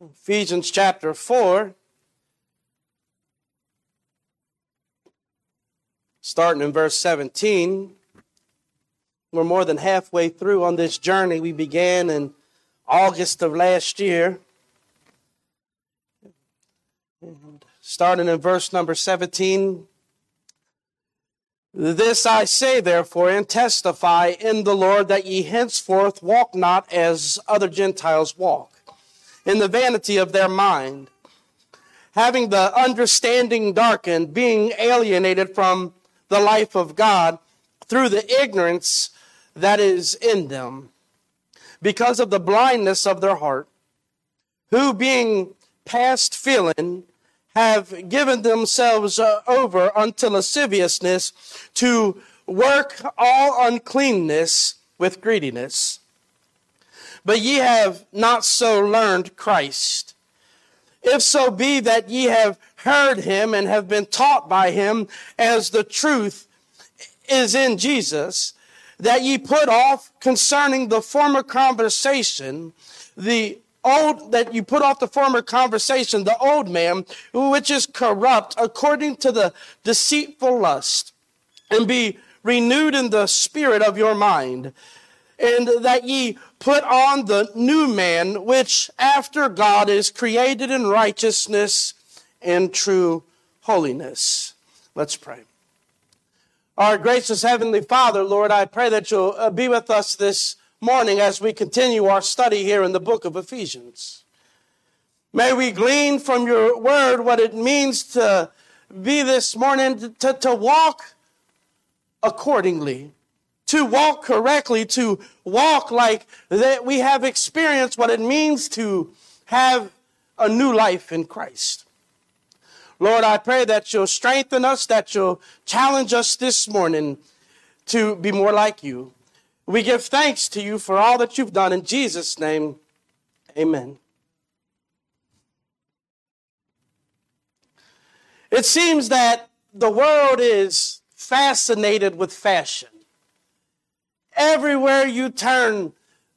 Ephesians chapter 4, starting in verse 17. We're more than halfway through on this journey we began in August of last year. Starting in verse number 17. This I say, therefore, and testify in the Lord that ye henceforth walk not as other Gentiles walk in the vanity of their mind, having the understanding darkened, being alienated from the life of God through the ignorance that is in them, because of the blindness of their heart, who being past feeling, have given themselves uh, over unto lasciviousness to work all uncleanness with greediness. But ye have not so learned Christ. If so be that ye have heard him and have been taught by him as the truth is in Jesus, that ye put off concerning the former conversation, the old, that you put off the former conversation, the old man, which is corrupt according to the deceitful lust, and be renewed in the spirit of your mind, and that ye put on the new man, which after God is created in righteousness and true holiness. Let's pray. Our gracious Heavenly Father, Lord, I pray that you'll uh, be with us this morning as we continue our study here in the book of Ephesians. May we glean from your word what it means to be this morning, to, to walk accordingly to walk correctly, to walk like that we have experienced what it means to have a new life in Christ. Lord, I pray that you'll strengthen us, that you'll challenge us this morning to be more like you. We give thanks to you for all that you've done in Jesus' name. Amen. It seems that the world is fascinated with fashion. Everywhere you turn,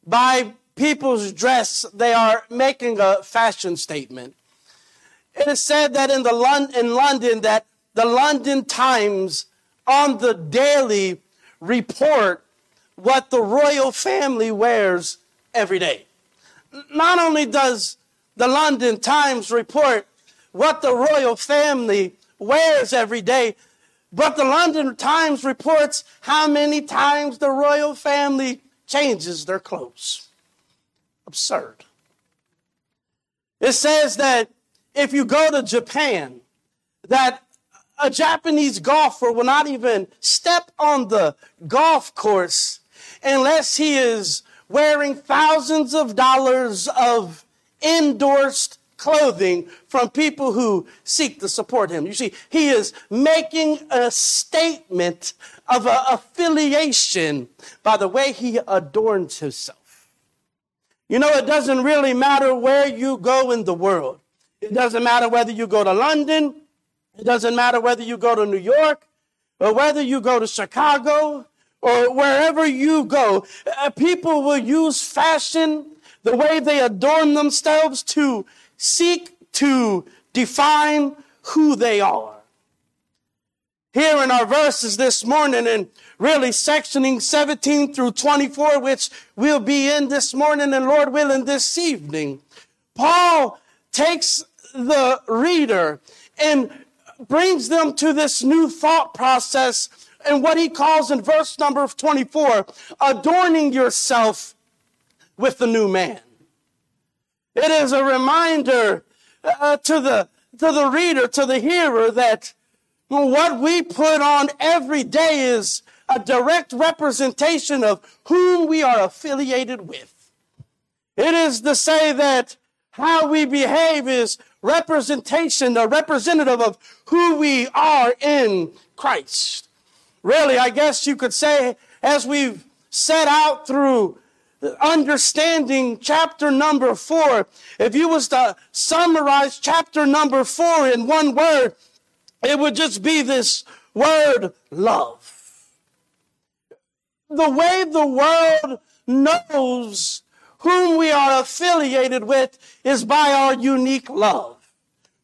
by people's dress, they are making a fashion statement. It is said that in the Lon- in London that the London Times on the daily report what the royal family wears every day. Not only does the London Times report what the royal family wears every day, but the London Times reports how many times the royal family changes their clothes. Absurd. It says that if you go to Japan, that a Japanese golfer will not even step on the golf course unless he is wearing thousands of dollars of endorsed clothing from people who seek to support him. You see, he is making a statement of affiliation by the way he adorns himself. You know, it doesn't really matter where you go in the world. It doesn't matter whether you go to London. It doesn't matter whether you go to New York or whether you go to Chicago or wherever you go. Uh, people will use fashion, the way they adorn themselves to seek to define who they are. Here in our verses this morning, and really sectioning 17 through 24, which we'll be in this morning and Lord willing this evening, Paul takes the reader and brings them to this new thought process and what he calls in verse number 24, adorning yourself with the new man. It is a reminder uh, to the to the reader, to the hearer, that what we put on every day is a direct representation of whom we are affiliated with. It is to say that how we behave is representation, a representative of who we are in Christ. Really, I guess you could say, as we've set out through understanding chapter number four, if you was to summarize chapter number four in one word, it would just be this word love. The way the world knows whom we are affiliated with is by our unique love.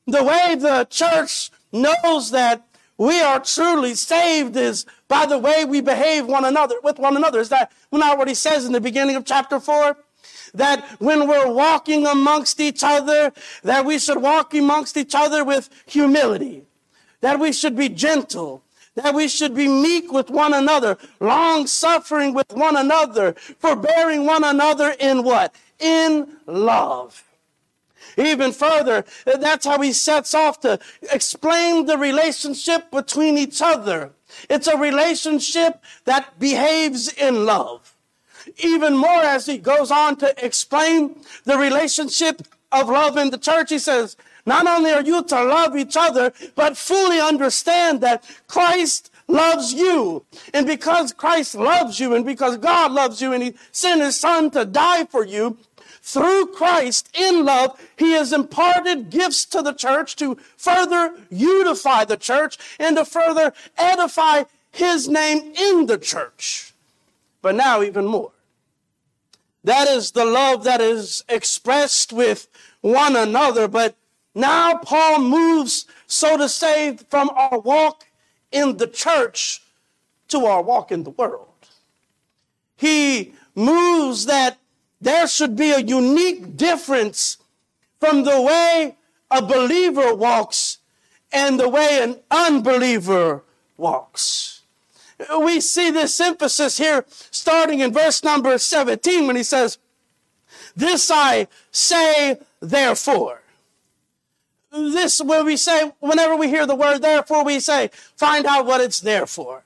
The way the church knows that we are truly saved is by the way we behave one another with one another. Is that not what he says in the beginning of chapter four? That when we're walking amongst each other, that we should walk amongst each other with humility, that we should be gentle, that we should be meek with one another, long suffering with one another, forbearing one another in what? In love. Even further, that's how he sets off to explain the relationship between each other. It's a relationship that behaves in love. Even more as he goes on to explain the relationship of love in the church, he says, not only are you to love each other, but fully understand that Christ loves you. And because Christ loves you and because God loves you and he sent his son to die for you, through Christ in love, he has imparted gifts to the church to further unify the church and to further edify his name in the church. But now even more. That is the love that is expressed with one another. But now Paul moves, so to say, from our walk in the church to our walk in the world. He moves that there should be a unique difference from the way a believer walks and the way an unbeliever walks. We see this emphasis here starting in verse number 17 when he says, This I say therefore. This, when we say, whenever we hear the word therefore, we say, find out what it's there for.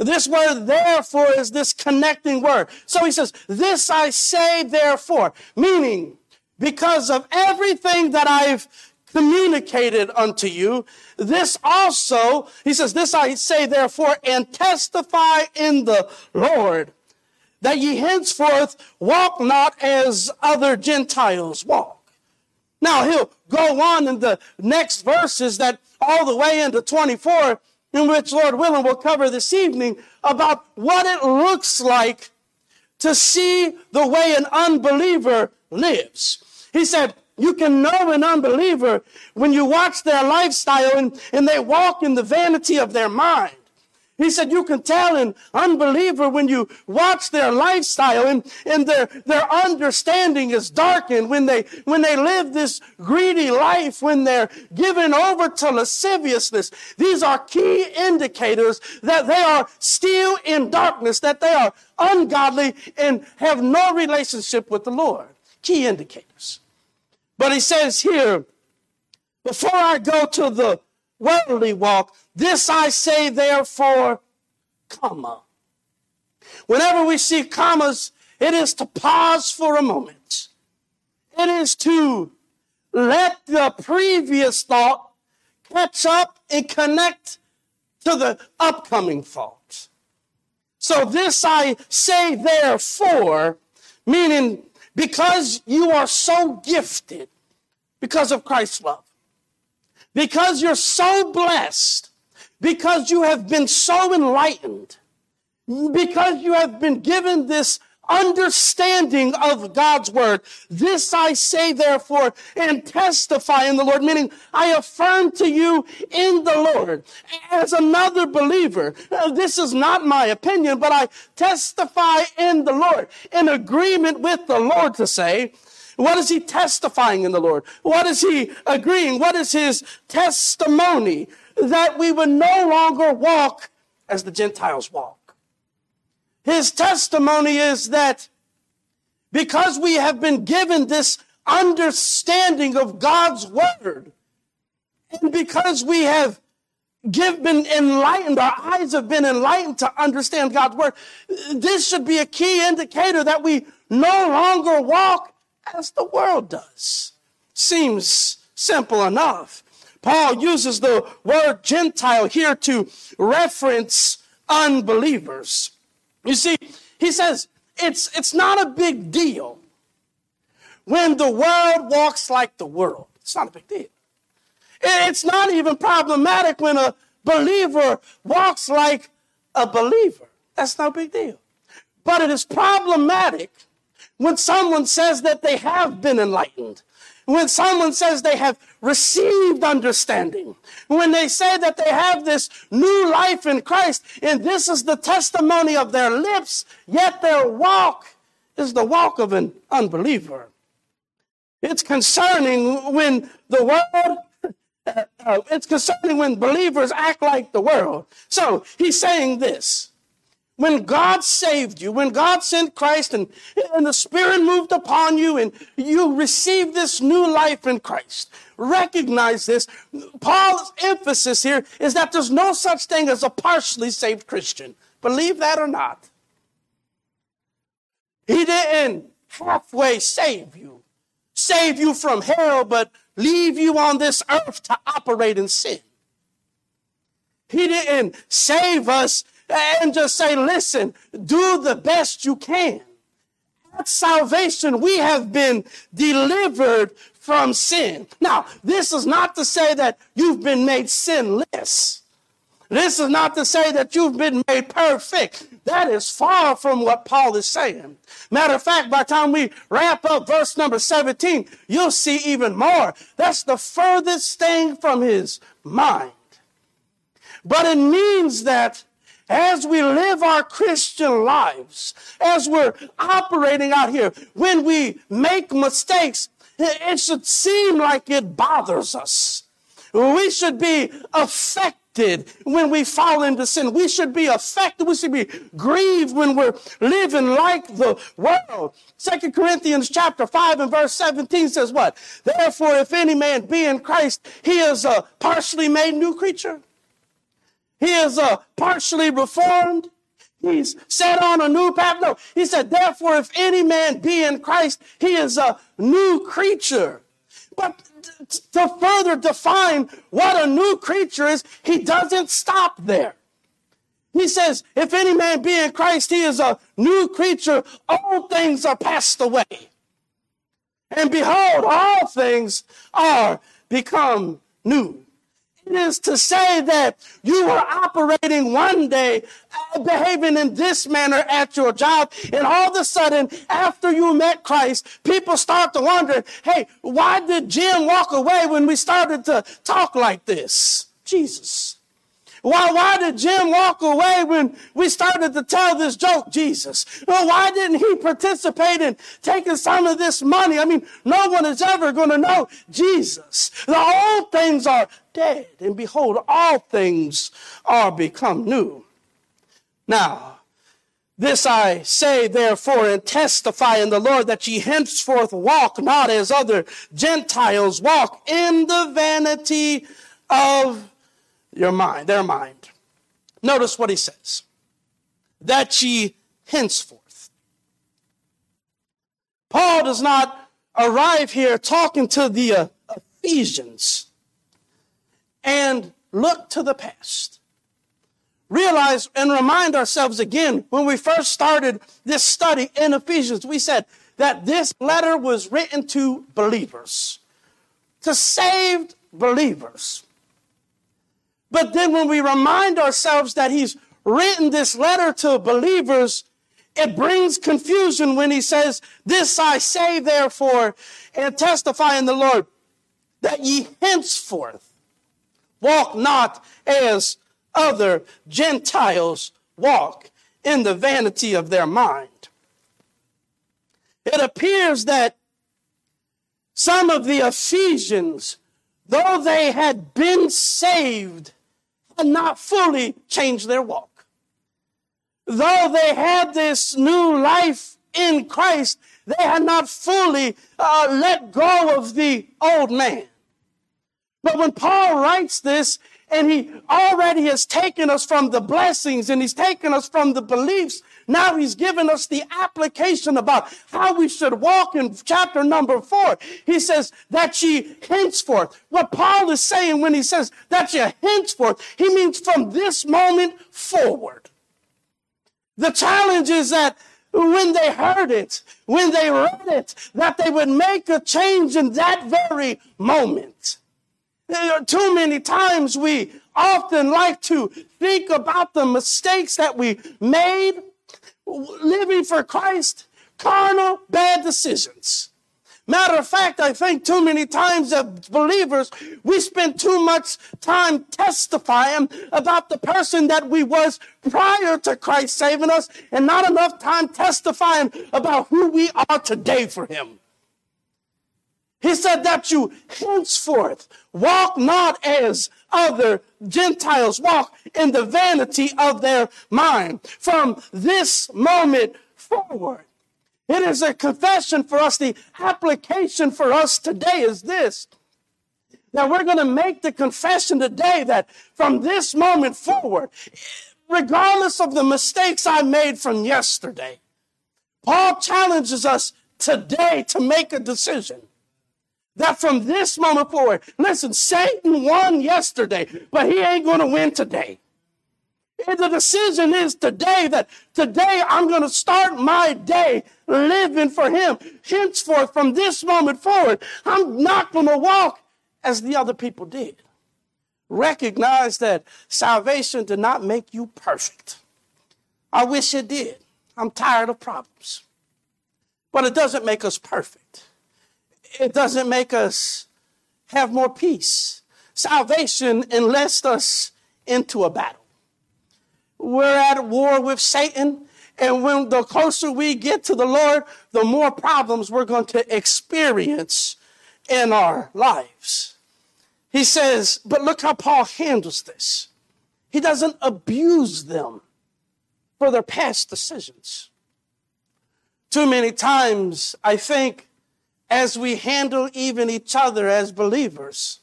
This word therefore is this connecting word. So he says, this I say therefore, meaning because of everything that I've communicated unto you, this also, he says, this I say therefore and testify in the Lord that ye henceforth walk not as other Gentiles walk. Now he'll go on in the next verses that all the way into 24 in which Lord willing we'll cover this evening about what it looks like to see the way an unbeliever lives. He said, you can know an unbeliever when you watch their lifestyle and, and they walk in the vanity of their mind. He said, you can tell an unbeliever when you watch their lifestyle and, and their, their understanding is darkened, when they, when they live this greedy life, when they're given over to lasciviousness. These are key indicators that they are still in darkness, that they are ungodly and have no relationship with the Lord. Key indicators. But he says here, before I go to the worldly walk. This I say, therefore, comma. Whenever we see commas, it is to pause for a moment. It is to let the previous thought catch up and connect to the upcoming thought. So this I say therefore, meaning because you are so gifted because of Christ's love because you're so blessed, because you have been so enlightened, because you have been given this understanding of God's word. This I say therefore and testify in the Lord, meaning I affirm to you in the Lord as another believer. Uh, this is not my opinion, but I testify in the Lord in agreement with the Lord to say, what is he testifying in the Lord? What is he agreeing? What is his testimony? That we would no longer walk as the Gentiles walk. His testimony is that because we have been given this understanding of God's word, and because we have give, been enlightened, our eyes have been enlightened to understand God's word, this should be a key indicator that we no longer walk as the world does. Seems simple enough. Paul uses the word Gentile here to reference unbelievers. You see, he says it's, it's not a big deal when the world walks like the world. It's not a big deal. It's not even problematic when a believer walks like a believer. That's no big deal. But it is problematic when someone says that they have been enlightened, when someone says they have received understanding, when they say that they have this new life in Christ, and this is the testimony of their lips, yet their walk is the walk of an unbeliever. It's concerning when the world uh, it's concerning when believers act like the world. So he's saying this. When God saved you, when God sent Christ and, and the Spirit moved upon you and you received this new life in Christ, recognize this. Paul's emphasis here is that there's no such thing as a partially saved Christian. Believe that or not. He didn't halfway save you, save you from hell, but leave you on this earth to operate in sin. He didn't save us and just say, listen, do the best you can. At salvation, we have been delivered from sin. Now, this is not to say that you've been made sinless. This is not to say that you've been made perfect. That is far from what Paul is saying. Matter of fact, by the time we wrap up verse number 17, you'll see even more. That's the furthest thing from his mind. But it means that as we live our Christian lives, as we're operating out here, when we make mistakes, it should seem like it bothers us. We should be affected when we fall into sin. We should be affected. We should be grieved when we're living like the world. Second Corinthians chapter 5 and verse 17 says what? Therefore, if any man be in Christ, he is a partially made new creature. He is a partially reformed. He's set on a new path. No, he said, therefore, if any man be in Christ, he is a new creature. But to further define what a new creature is, he doesn't stop there. He says, if any man be in Christ, he is a new creature. All things are passed away. And behold, all things are become new. It is to say that you were operating one day, uh, behaving in this manner at your job, and all of a sudden, after you met Christ, people start to wonder, hey, why did Jim walk away when we started to talk like this? Jesus. Why, why did Jim walk away when we started to tell this joke, Jesus? Well, why didn't he participate in taking some of this money? I mean, no one is ever going to know Jesus. The old things are dead, and behold, all things are become new. Now, this I say, therefore, and testify in the Lord that ye henceforth walk not as other Gentiles walk in the vanity of your mind, their mind. Notice what he says. That ye henceforth. Paul does not arrive here talking to the uh, Ephesians and look to the past. Realize and remind ourselves again when we first started this study in Ephesians, we said that this letter was written to believers, to saved believers. But then when we remind ourselves that he's written this letter to believers, it brings confusion when he says, This I say, therefore, and testify in the Lord, that ye henceforth walk not as other Gentiles walk in the vanity of their mind. It appears that some of the Ephesians, though they had been saved, had not fully changed their walk. Though they had this new life in Christ, they had not fully uh, let go of the old man. But when Paul writes this, and he already has taken us from the blessings and he's taken us from the beliefs now he's given us the application about how we should walk in chapter number four. He says that ye henceforth. What Paul is saying when he says that ye henceforth, he means from this moment forward. The challenge is that when they heard it, when they read it, that they would make a change in that very moment. Too many times we often like to think about the mistakes that we made living for Christ, carnal, bad decisions. Matter of fact, I think too many times as believers, we spend too much time testifying about the person that we was prior to Christ saving us and not enough time testifying about who we are today for him. He said that you henceforth walk not as other Gentiles walk in the vanity of their mind from this moment forward. It is a confession for us. The application for us today is this. That we're going to make the confession today that from this moment forward, regardless of the mistakes I made from yesterday, Paul challenges us today to make a decision. That from this moment forward, listen, Satan won yesterday, but he ain't going to win today. And the decision is today that today I'm going to start my day living for Him. Henceforth, from this moment forward, I'm not going to walk as the other people did. Recognize that salvation did not make you perfect. I wish it did. I'm tired of problems. But it doesn't make us perfect. It doesn't make us have more peace. Salvation enlists us into a battle. We're at war with Satan. And when the closer we get to the Lord, the more problems we're going to experience in our lives. He says, but look how Paul handles this. He doesn't abuse them for their past decisions. Too many times, I think, as we handle even each other as believers,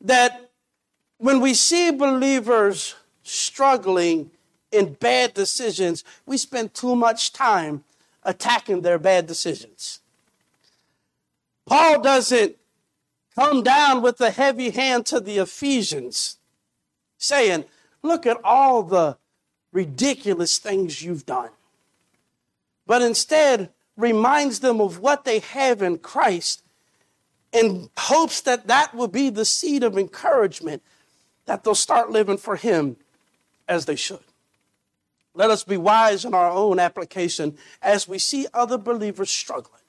that when we see believers struggling in bad decisions, we spend too much time attacking their bad decisions. Paul doesn't come down with a heavy hand to the Ephesians, saying, Look at all the ridiculous things you've done. But instead, reminds them of what they have in Christ and hopes that that will be the seed of encouragement that they'll start living for Him as they should. Let us be wise in our own application as we see other believers struggling.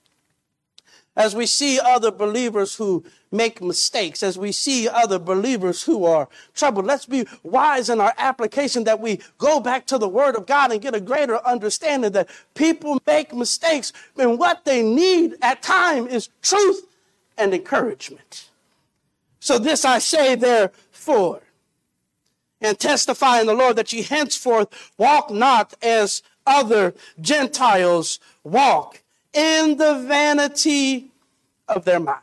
As we see other believers who make mistakes, as we see other believers who are troubled, let's be wise in our application that we go back to the Word of God and get a greater understanding that people make mistakes and what they need at time is truth and encouragement. So this I say therefore, and testify in the Lord that ye henceforth walk not as other Gentiles walk in the vanity of their mind.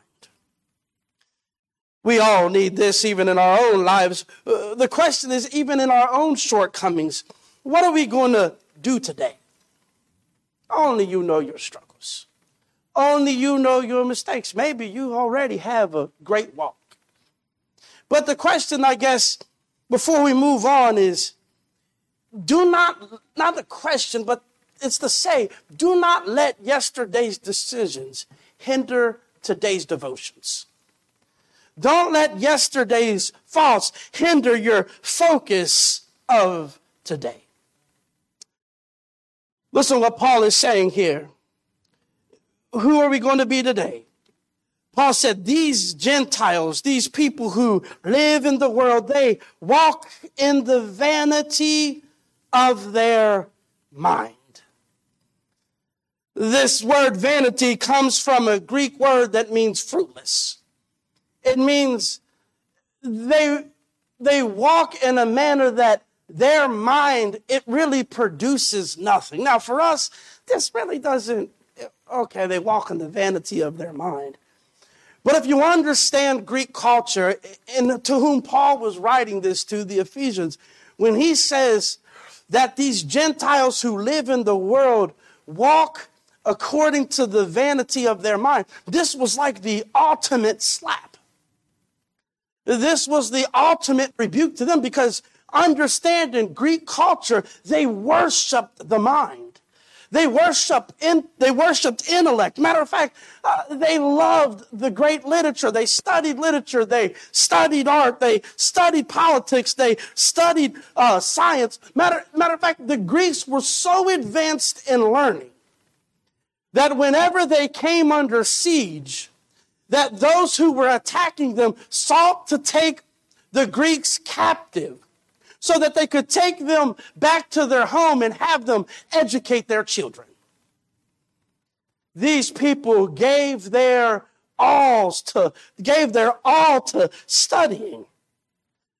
We all need this even in our own lives. Uh, the question is, even in our own shortcomings, what are we going to do today? Only you know your struggles. Only you know your mistakes. Maybe you already have a great walk. But the question, I guess, before we move on is do not, not the question, but it's to say, do not let yesterday's decisions hinder today's devotions. Don't let yesterday's faults hinder your focus of today. Listen what Paul is saying here. Who are we going to be today? Paul said, these Gentiles, these people who live in the world, they walk in the vanity of their mind. This word vanity comes from a Greek word that means fruitless. It means they, they walk in a manner that their mind, it really produces nothing. Now, for us, this really doesn't, okay, they walk in the vanity of their mind. But if you understand Greek culture, and to whom Paul was writing this to, the Ephesians, when he says that these Gentiles who live in the world walk according to the vanity of their mind, this was like the ultimate slap. This was the ultimate rebuke to them because understanding Greek culture, they worshiped the mind. They worshiped in, they worshiped intellect. Matter of fact, uh, they loved the great literature. They studied literature. They studied art. They studied politics. They studied uh, science. Matter, matter of fact, the Greeks were so advanced in learning that whenever they came under siege, that those who were attacking them sought to take the Greeks captive so that they could take them back to their home and have them educate their children. These people gave their alls to, gave their all to studying.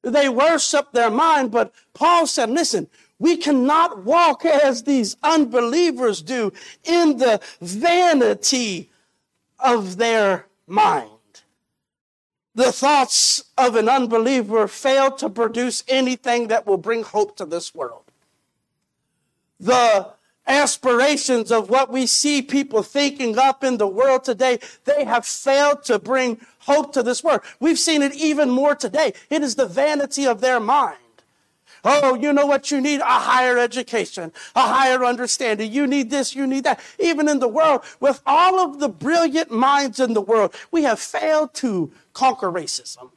They worshiped their mind, but Paul said, listen, we cannot walk as these unbelievers do in the vanity of their mind. The thoughts of an unbeliever fail to produce anything that will bring hope to this world. The aspirations of what we see people thinking up in the world today, they have failed to bring hope to this world. We've seen it even more today. It is the vanity of their mind. Oh, you know what you need? A higher education, a higher understanding. You need this, you need that. Even in the world, with all of the brilliant minds in the world, we have failed to conquer racism.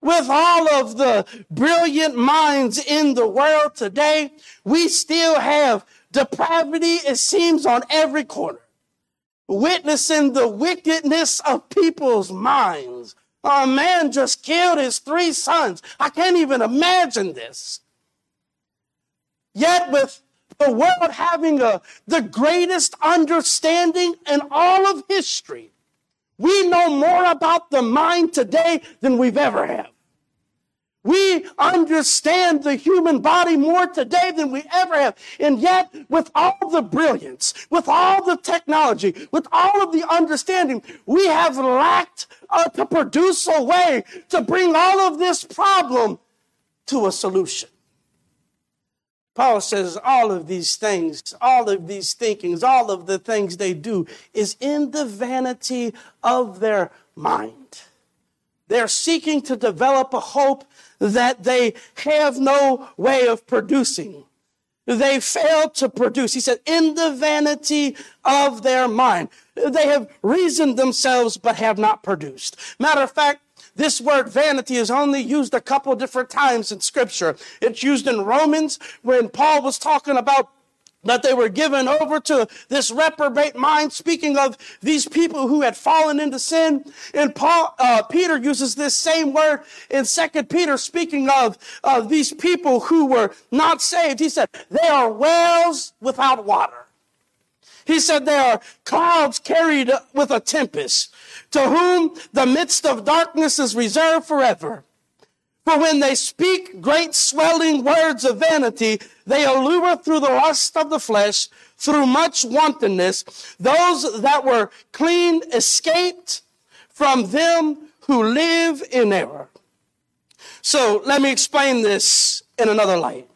With all of the brilliant minds in the world today, we still have depravity, it seems, on every corner. Witnessing the wickedness of people's minds a man just killed his three sons. I can't even imagine this. Yet, with the world having a, the greatest understanding in all of history, we know more about the mind today than we've ever had. We understand the human body more today than we ever have. And yet, with all the brilliance, with all the technology, with all of the understanding, we have lacked uh, to produce a way to bring all of this problem to a solution. Paul says all of these things, all of these thinkings, all of the things they do is in the vanity of their mind. They're seeking to develop a hope that they have no way of producing. They fail to produce. He said, in the vanity of their mind. They have reasoned themselves, but have not produced. Matter of fact, this word vanity is only used a couple different times in scripture. It's used in Romans when Paul was talking about that they were given over to this reprobate mind, speaking of these people who had fallen into sin. And Paul, uh, Peter uses this same word in Second Peter, speaking of uh, these people who were not saved. He said, they are wells without water. He said, they are clouds carried with a tempest, to whom the midst of darkness is reserved forever. For when they speak great swelling words of vanity, they allure through the lust of the flesh, through much wantonness, those that were clean escaped from them who live in error. So let me explain this in another light.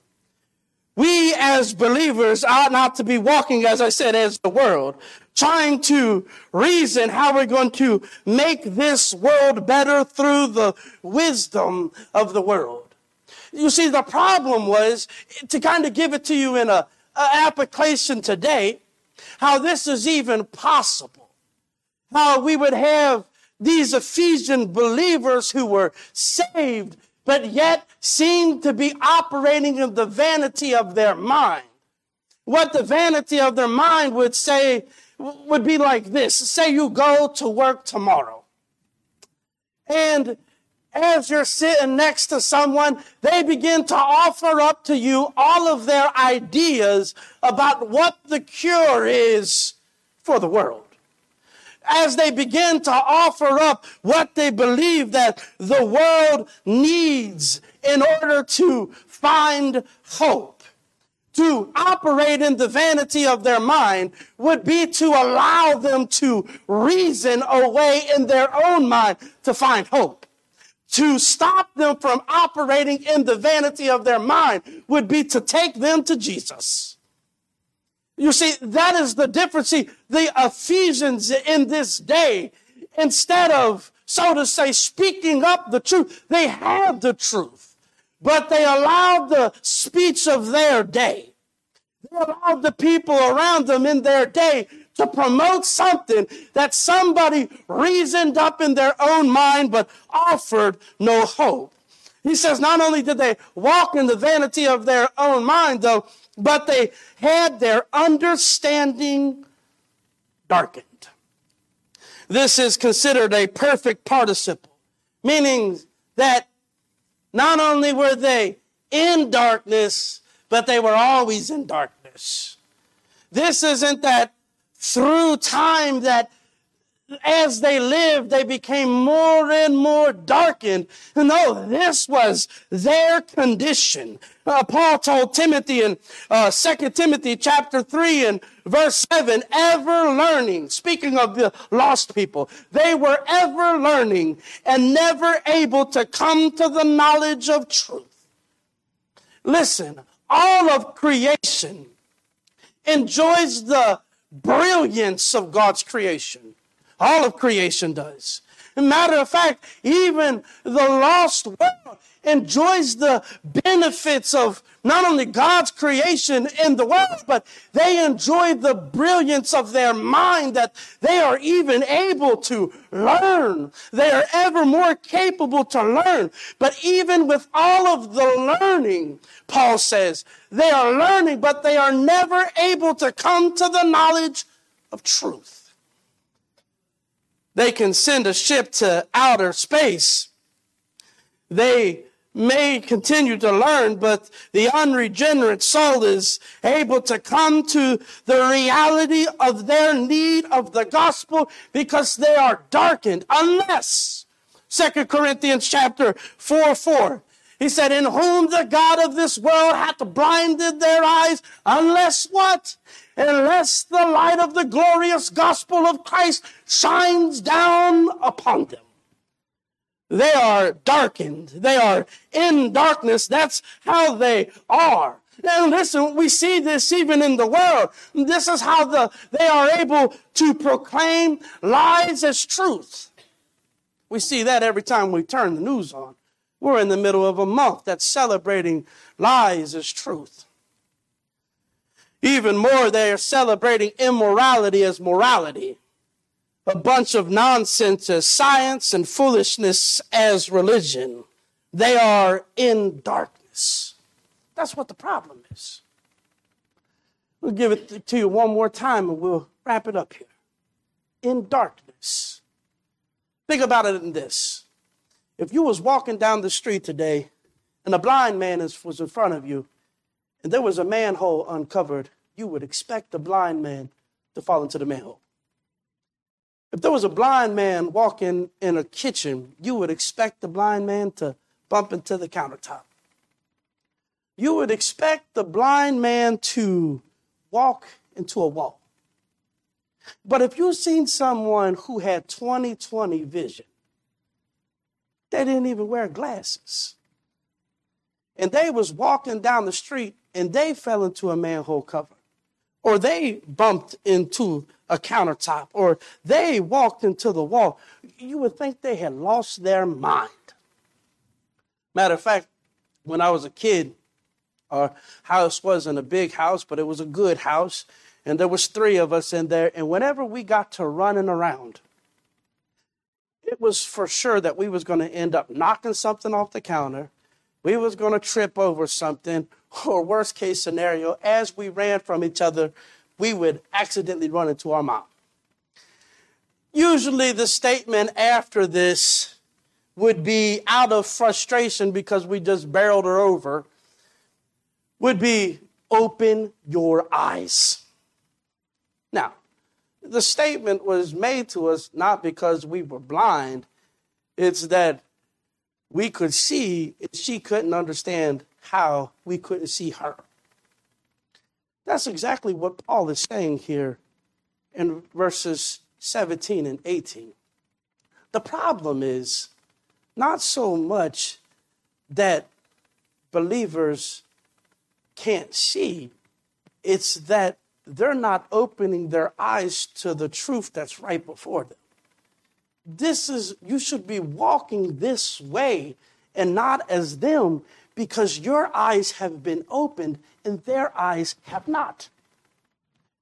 We as believers ought not to be walking, as I said, as the world, trying to reason how we're going to make this world better through the wisdom of the world. You see, the problem was to kind of give it to you in a, a application today, how this is even possible. How we would have these Ephesian believers who were saved, but yet seemed to be operating in the vanity of their mind. What the vanity of their mind would say would be like this. Say you go to work tomorrow. And as you're sitting next to someone, they begin to offer up to you all of their ideas about what the cure is for the world. As they begin to offer up what they believe that the world needs in order to find hope to operate in the vanity of their mind would be to allow them to reason away in their own mind to find hope. To stop them from operating in the vanity of their mind would be to take them to Jesus. You see, that is the difference. See, the Ephesians in this day, instead of, so to say, speaking up the truth, they have the truth but they allowed the speech of their day. They allowed the people around them in their day to promote something that somebody reasoned up in their own mind but offered no hope. He says not only did they walk in the vanity of their own mind, though, but they had their understanding darkened. This is considered a perfect participle, meaning that not only were they in darkness, but they were always in darkness. This isn't that through time that as they lived, they became more and more darkened. No, this was their condition. Uh, Paul told Timothy in uh, 2 Timothy chapter 3 and verse 7, ever learning, speaking of the lost people, they were ever learning and never able to come to the knowledge of truth. Listen, all of creation enjoys the brilliance of God's creation. All of creation does. matter of fact, even the lost world enjoys the benefits of not only God's creation in the world, but they enjoy the brilliance of their mind that they are even able to learn. They are ever more capable to learn. But even with all of the learning, Paul says, they are learning, but they are never able to come to the knowledge of truth. They can send a ship to outer space. They may continue to learn, but the unregenerate soul is able to come to the reality of their need of the gospel because they are darkened unless Second Corinthians chapter 4 4. He said, In whom the God of this world hath blinded their eyes, unless what? Unless the light of the glorious gospel of Christ shines down upon them. They are darkened. They are in darkness. That's how they are. And listen, we see this even in the world. This is how the, they are able to proclaim lies as truth. We see that every time we turn the news on. We're in the middle of a month that's celebrating lies as truth. Even more, they are celebrating immorality as morality a bunch of nonsense as science and foolishness as religion. They are in darkness. That's what the problem is. We'll give it to you one more time and we'll wrap it up here. In darkness. Think about it in this. If you was walking down the street today and a blind man is, was in front of you and there was a manhole uncovered, you would expect the blind man to fall into the manhole. If there was a blind man walking in a kitchen, you would expect the blind man to bump into the countertop. You would expect the blind man to walk into a wall. But if you've seen someone who had 20 20 vision, they didn't even wear glasses. And they was walking down the street and they fell into a manhole cover. Or they bumped into a countertop or they walked into the wall, you would think they had lost their mind. Matter of fact, when I was a kid, our house wasn't a big house, but it was a good house. And there was three of us in there. And whenever we got to running around, it was for sure that we was going to end up knocking something off the counter. We was going to trip over something, or worst case scenario, as we ran from each other, we would accidentally run into our mom. Usually, the statement after this would be out of frustration because we just barreled her over, would be open your eyes. Now, the statement was made to us not because we were blind, it's that we could see, she couldn't understand how we couldn't see her. That's exactly what Paul is saying here in verses 17 and 18. The problem is not so much that believers can't see, it's that they're not opening their eyes to the truth that's right before them. This is, you should be walking this way and not as them because your eyes have been opened and their eyes have not.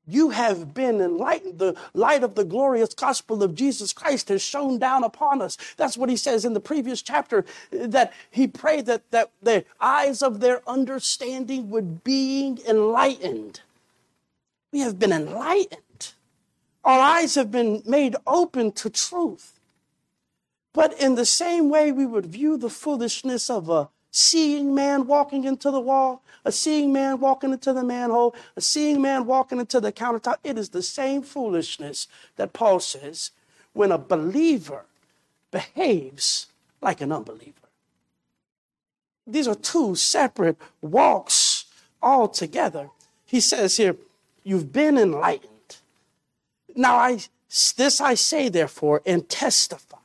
You have been enlightened. The light of the glorious gospel of Jesus Christ has shone down upon us. That's what he says in the previous chapter that he prayed that, that the eyes of their understanding would be enlightened. We have been enlightened. Our eyes have been made open to truth. But in the same way we would view the foolishness of a seeing man walking into the wall, a seeing man walking into the manhole, a seeing man walking into the countertop, it is the same foolishness that Paul says when a believer behaves like an unbeliever. These are two separate walks altogether. He says here, You've been enlightened. Now, I, this I say, therefore, and testify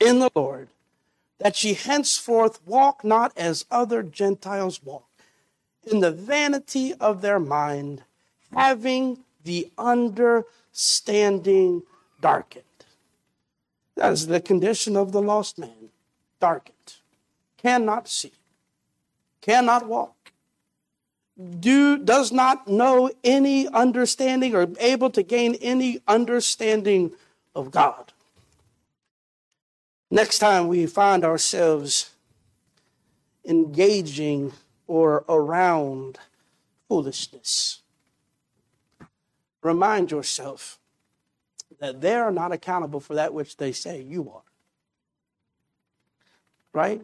in the Lord that ye henceforth walk not as other Gentiles walk, in the vanity of their mind, having the understanding darkened. That is the condition of the lost man, darkened, cannot see, cannot walk do, does not know any understanding or able to gain any understanding of God. Next time we find ourselves engaging or around foolishness, remind yourself that they are not accountable for that which they say you are. Right?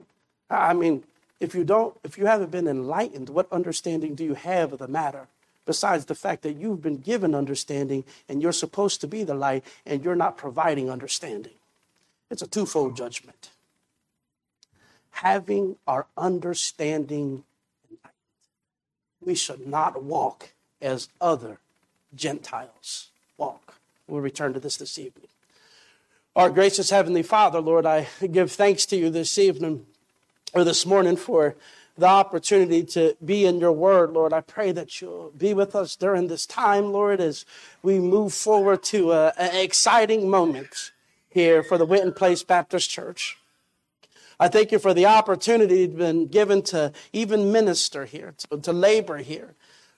I mean, if you don't, if you haven't been enlightened, what understanding do you have of the matter? Besides the fact that you've been given understanding and you're supposed to be the light and you're not providing understanding. It's a twofold judgment. Having our understanding we should not walk as other Gentiles walk. We'll return to this this evening. Our gracious Heavenly Father, Lord, I give thanks to you this evening or this morning for the opportunity to be in your word, Lord. I pray that you'll be with us during this time, Lord, as we move forward to an exciting moment here for the Winton Place Baptist Church. I thank you for the opportunity been given to even minister here, to, to labor here.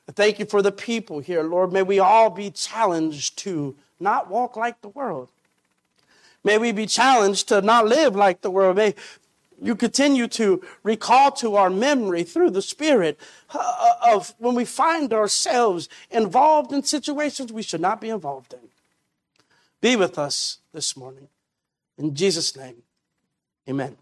I thank you for the people here, Lord. May we all be challenged to not walk like the world. May we be challenged to not live like the world. May you continue to recall to our memory through the Spirit uh, of when we find ourselves involved in situations we should not be involved in. Be with us this morning. In Jesus' name, amen.